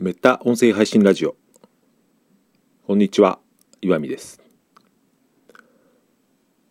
メタ音声配信ラジオ。こんにちは岩見です。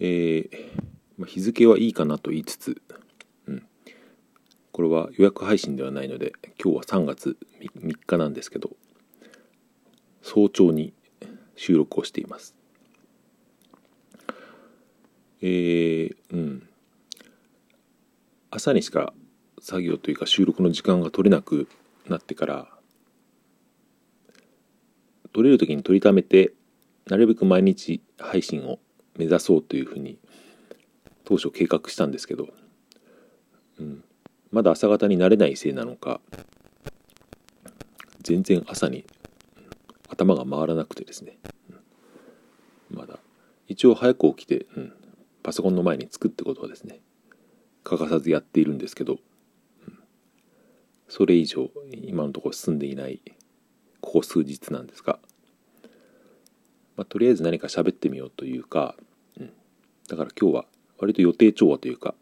えーまあ、日付はいいかなと言いつつ、うん、これは予約配信ではないので今日は3月 3, 日なんですけど早朝に収録をしています。えー、うん。朝にしか作業というか収録の時間が取れなくなってから取れる時に取りためてなるべく毎日配信を目指そうというふうに当初計画したんですけど、うん、まだ朝方になれないせいなのか全然朝に頭が回らなくてですね、うん、まだ一応早く起きて、うん、パソコンの前につくってことはですね欠かさずやっているんですけど、うん、それ以上今のところ進んでいないここ数日なんですが、まあ、とりあえず何か喋ってみようというか、うん、だから今日は割と予定調和というか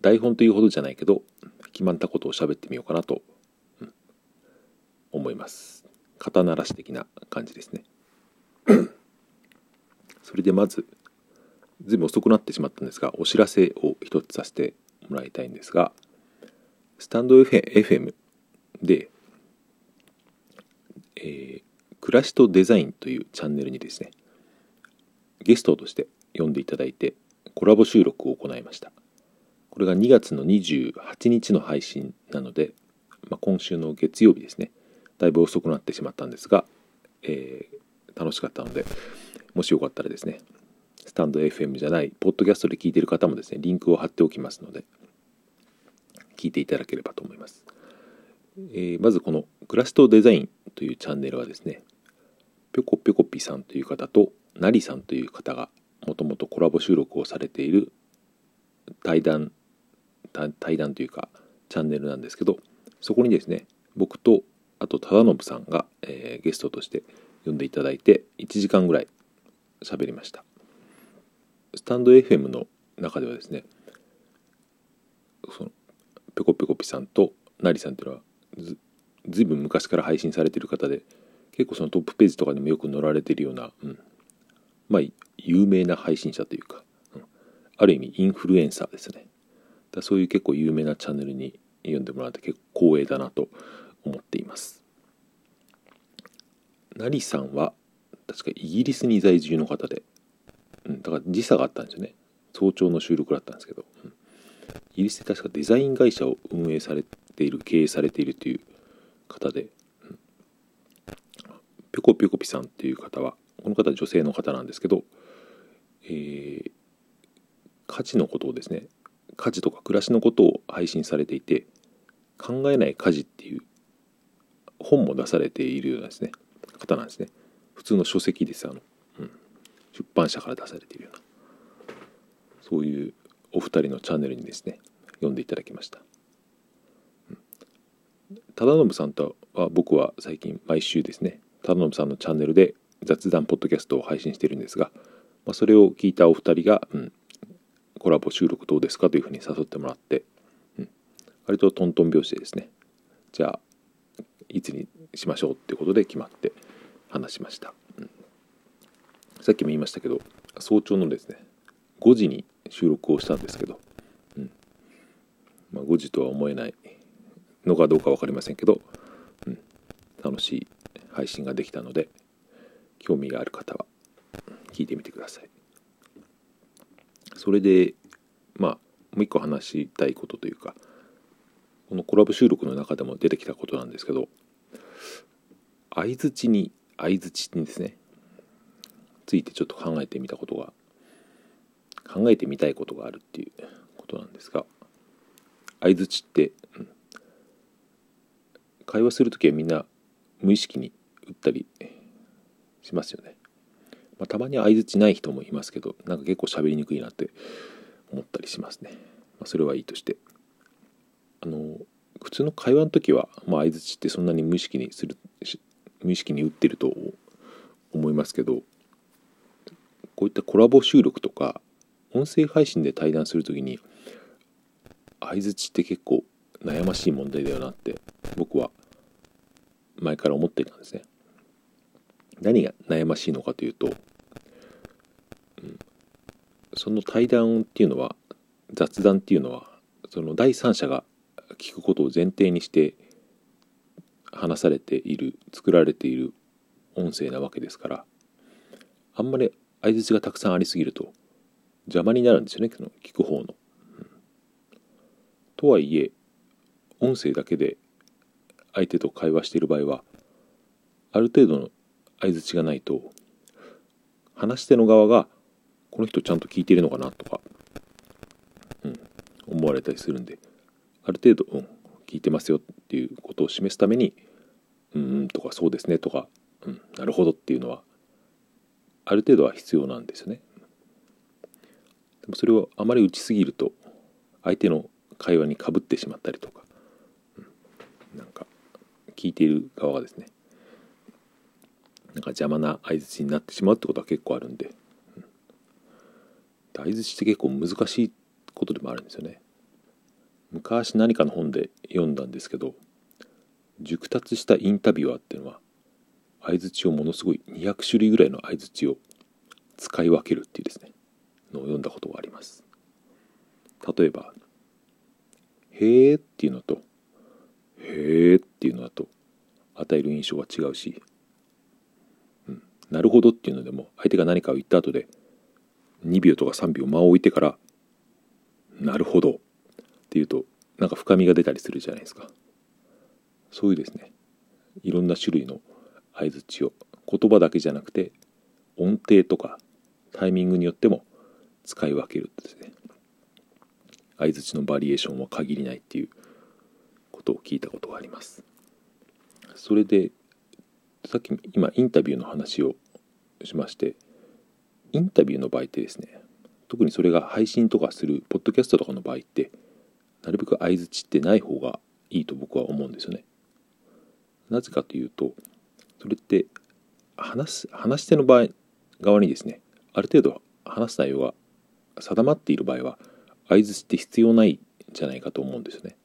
台本というほどじゃないけど決まったことを喋ってみようかなと、うん、思います。肩慣らし的な感じですね。それでまずずいぶん遅くなってしまったんですがお知らせを一つさせてもらいたいんですがスタンド FM でえー、暮らしとデザインというチャンネルにですねゲストとして呼んでいただいてコラボ収録を行いました。これが2月の28日の配信なので、まあ、今週の月曜日ですねだいぶ遅くなってしまったんですが、えー、楽しかったのでもしよかったらですねスタンド FM じゃないポッドキャストで聞いてる方もですねリンクを貼っておきますので聞いていただければと思います。えー、まずこのクラストデザインというチャンネルはですねぴょこぴょこぴさんという方となりさんという方がもともとコラボ収録をされている対談対談というかチャンネルなんですけどそこにですね僕とあと忠信さんが、えー、ゲストとして呼んでいただいて1時間ぐらい喋りました。スタンド FM の中ではですねそのぴょこぴょこぴさんとなりさんというのはずずいぶん昔から配信されてる方で結構そのトップページとかにもよく載られてるような、うん、まあ有名な配信者というか、うん、ある意味インフルエンサーですね。だそういう結構有名なチャンネルに読んでもらって結構光栄だなと思っています。ナリさんは確かイギリスに在住の方で、うん、だから時差があったんですよね。早朝の収録だったんですけど、うん、イギリスで確かデザイン会社を運営されてている経営されているという方で、ぴょこぴょこぴさんっていう方はこの方は女性の方なんですけど、えー、家事のことをですね家事とか暮らしのことを配信されていて考えない家事っていう本も出されているようなですね方なんですね。普通の書籍ですあの、うん、出版社から出されているような。そういうお二人のチャンネルにですね読んでいただきました。忠信さんとは僕は最近毎週ですね忠信さんのチャンネルで雑談ポッドキャストを配信してるんですが、まあ、それを聞いたお二人が、うん、コラボ収録どうですかというふうに誘ってもらって、うん、割とトントン拍子でですねじゃあいつにしましょうってことで決まって話しました、うん、さっきも言いましたけど早朝のですね5時に収録をしたんですけど、うん。まあ、5時とは思えないのかどうか分かりませんけど、うん、楽しい配信ができたので興味がある方は聞いてみてください。それでまあもう一個話したいことというかこのコラボ収録の中でも出てきたことなんですけど相づちに相づちにですねついてちょっと考えてみたことが考えてみたいことがあるっていうことなんですが相づちって、うん、会話する時はみんな無意識に打ったりしますよね。まあ、たまに相づちない人もいますけどなんか結構喋りにくいなって思ったりしますね。まあ、それはいいとしてあの普通の会話の時は、まあ、相づちってそんなに無意識にする無意識に打ってると思いますけどこういったコラボ収録とか音声配信で対談する時に相づちって結構悩ましい問題だよなって僕は前から思っていたんですね何が悩ましいのかというと、うん、その対談っていうのは雑談っていうのはその第三者が聞くことを前提にして話されている作られている音声なわけですからあんまり相づちがたくさんありすぎると邪魔になるんですよね聞く方の。とはいえ音声だけで相手と会話している場合はある程度の相づちがないと話し手の側がこの人ちゃんと聞いてるのかなとか、うん、思われたりするんである程度、うん、聞いてますよっていうことを示すために「うん」とか「そうですね」とか「うん、なるほど」っていうのはある程度は必要なんですよね。でもそれをあまり打ちすぎると相手の会話にかぶってしまったりと、か聞いている側がですねなんか邪魔な相づちになってしまうってことは結構あるんで、うん、相づちって結構難しいことでもあるんですよね。昔何かの本で読んだんですけど熟達したインタビュアーっていうのは相づちをものすごい200種類ぐらいの相づちを使い分けるっていうですねのを読んだことがあります。例えば「へえ」っていうのと「へえ」っていうのだと与える印象が違うし。うん。なるほどっていうのでも相手が何かを言った後で2秒とか3秒間を置いてからなるほど。っていうとなんか深みが出たりするじゃないですか。そういうですね。いろんな種類の相づちを言葉だけじゃなくて音程とかタイミングによっても使い分けるですね。相づちのバリエーションは限りないっていうことを聞いたことがあります。それでさっき今インタビューの話をしましてインタビューの場合ってですね特にそれが配信とかするポッドキャストとかの場合ってなるべく相づちってない方がいいと僕は思うんですよね。なぜかというとそれって話す話し手の場合側にですねある程度話す内容が定まっている場合は相づちって必要ないんじゃないかと思うんですよね、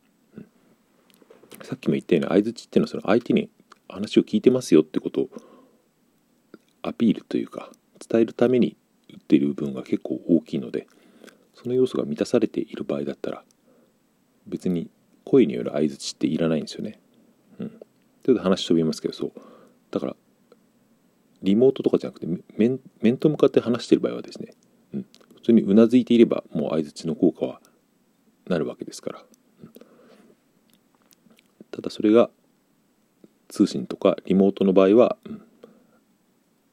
さっきも言ったように相づちっていうのはその相手に話を聞いてますよってことをアピールというか伝えるために言っている部分が結構大きいのでその要素が満たされている場合だったら別に声による相づちっていらないんですよね。うん。というと話飛びますけどそうだからリモートとかじゃなくて面面と向かって話してる場合はですね、うん、普通にうなずいていればもう相づちの効果はなるわけですから、ただそれが通信とかリモートの場合は、うん、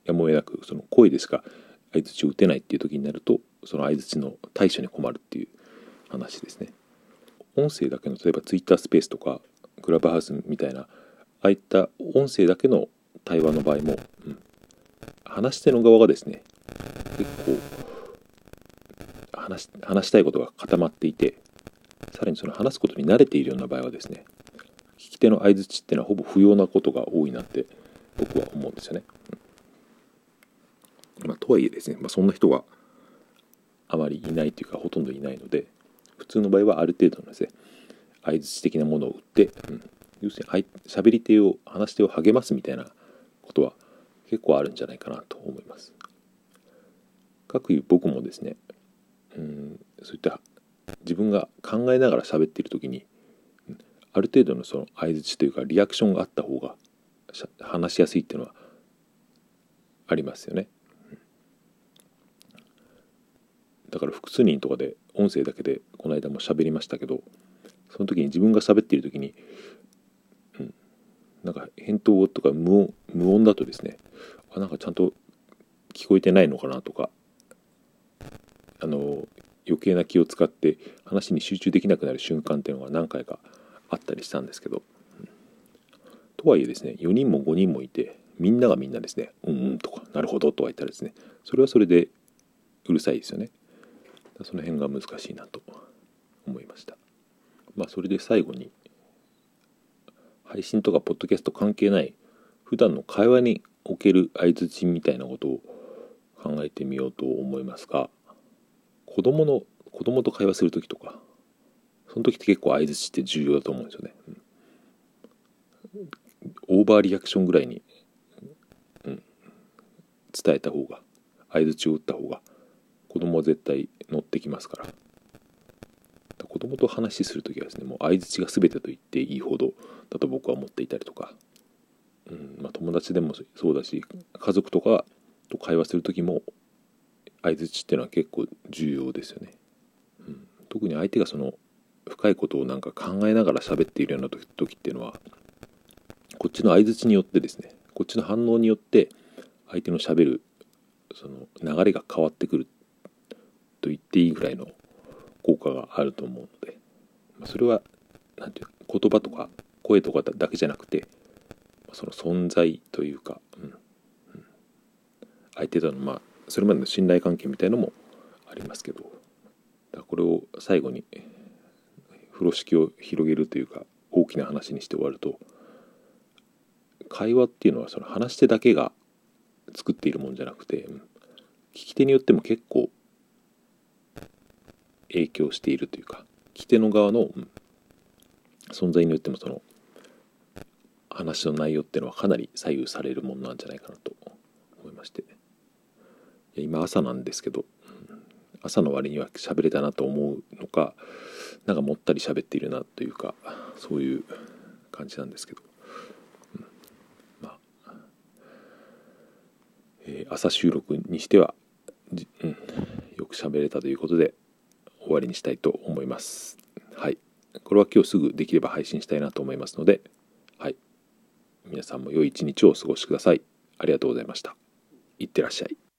やむを得なくその声でしか相づちを打てないっていう時になるとその相づちの対処に困るっていう話ですね。音声だけの例えば Twitter スペースとかクラブハウスみたいなああいった音声だけの対話の場合も、うん、話し手の側がですね結構話話したいことが固まっていてさらにその話すことに慣れているような場合はですねき手の相づちっていうのはほぼ不要なことが多いなって僕は思うんですよね。まあ、とはいえですね、まあ、そんな人があまりいないというかほとんどいないので普通の場合はある程度のですね相づち的なものを打って、うん、要するに喋り手を話し手を励ますみたいなことは結構あるんじゃないかなと思います。かくいう僕もですねうんそういった自分が考えながら喋っている時にある程度のその相づちというかリアクションがあった方が話しやすいっていうのはありますよね。だから複数人とかで音声だけでこの間も喋りましたけどその時に自分が喋っている時に、うん、なんか返答とか無音無音だとですねあなんかちゃんと聞こえてないのかなとかあの余計な気を使って話に集中できなくなる瞬間っていうのが何回かあったりしたんですけど、うん、とはいえですね4人も5人もいてみんながみんなですね「うんうん」とか「なるほど」とか言ったらですねそれはそれでうるさいですよね。その辺が難しいなと思いました。まあそれで最後に配信とかポッドキャスト関係ない普段の会話における相づちみたいなことを考えてみようと思いますが子供の子供と会話する時とかその時って結構相づちって重要だと思うんですよね。オーバーリアクションぐらいに、うん、伝えた方が相づちを打った方が子供は絶対乗ってきますから。子供と話しする時はですねもう相づちが全てと言っていいほどだと僕は思っていたりとか、うん。まあ、友達でもそうだし家族とかと会話する時も相づちっていうのは結構重要ですよね、うん、特に相手がその深いことをなんか考えながら喋っているような時っていうのはこっちの相づちによってですねこっちの反応によって相手のしゃべるその流れが変わってくると言っていいぐらいの効果があると思うのでそれは何て言う言葉とか声とかだけじゃなくてその存在というか、うんうん、相手とのまあそれまでの信頼関係みたいのもありますけどこれを最後に風呂敷を広げるというか大きな話にして終わると会話っていうのはその話し手だけが作っているもんじゃなくて聞き手によっても結構影響しているというか聞き手の側の存在によってもその話の内容っていうのはかなり左右されるものなんじゃないかなと思いまして。今朝なんですけど朝の割には喋れたなと思うのかなんかもったり喋っているなというかそういう感じなんですけどえー、朝収録にしては、うん、よく喋れたということで終わりにしたいと思います。はい。これは今日すぐできれば配信したいなと思いますので、はい。皆さんも良い一日をお過ごしください。ありがとうございました。いってらっしゃい。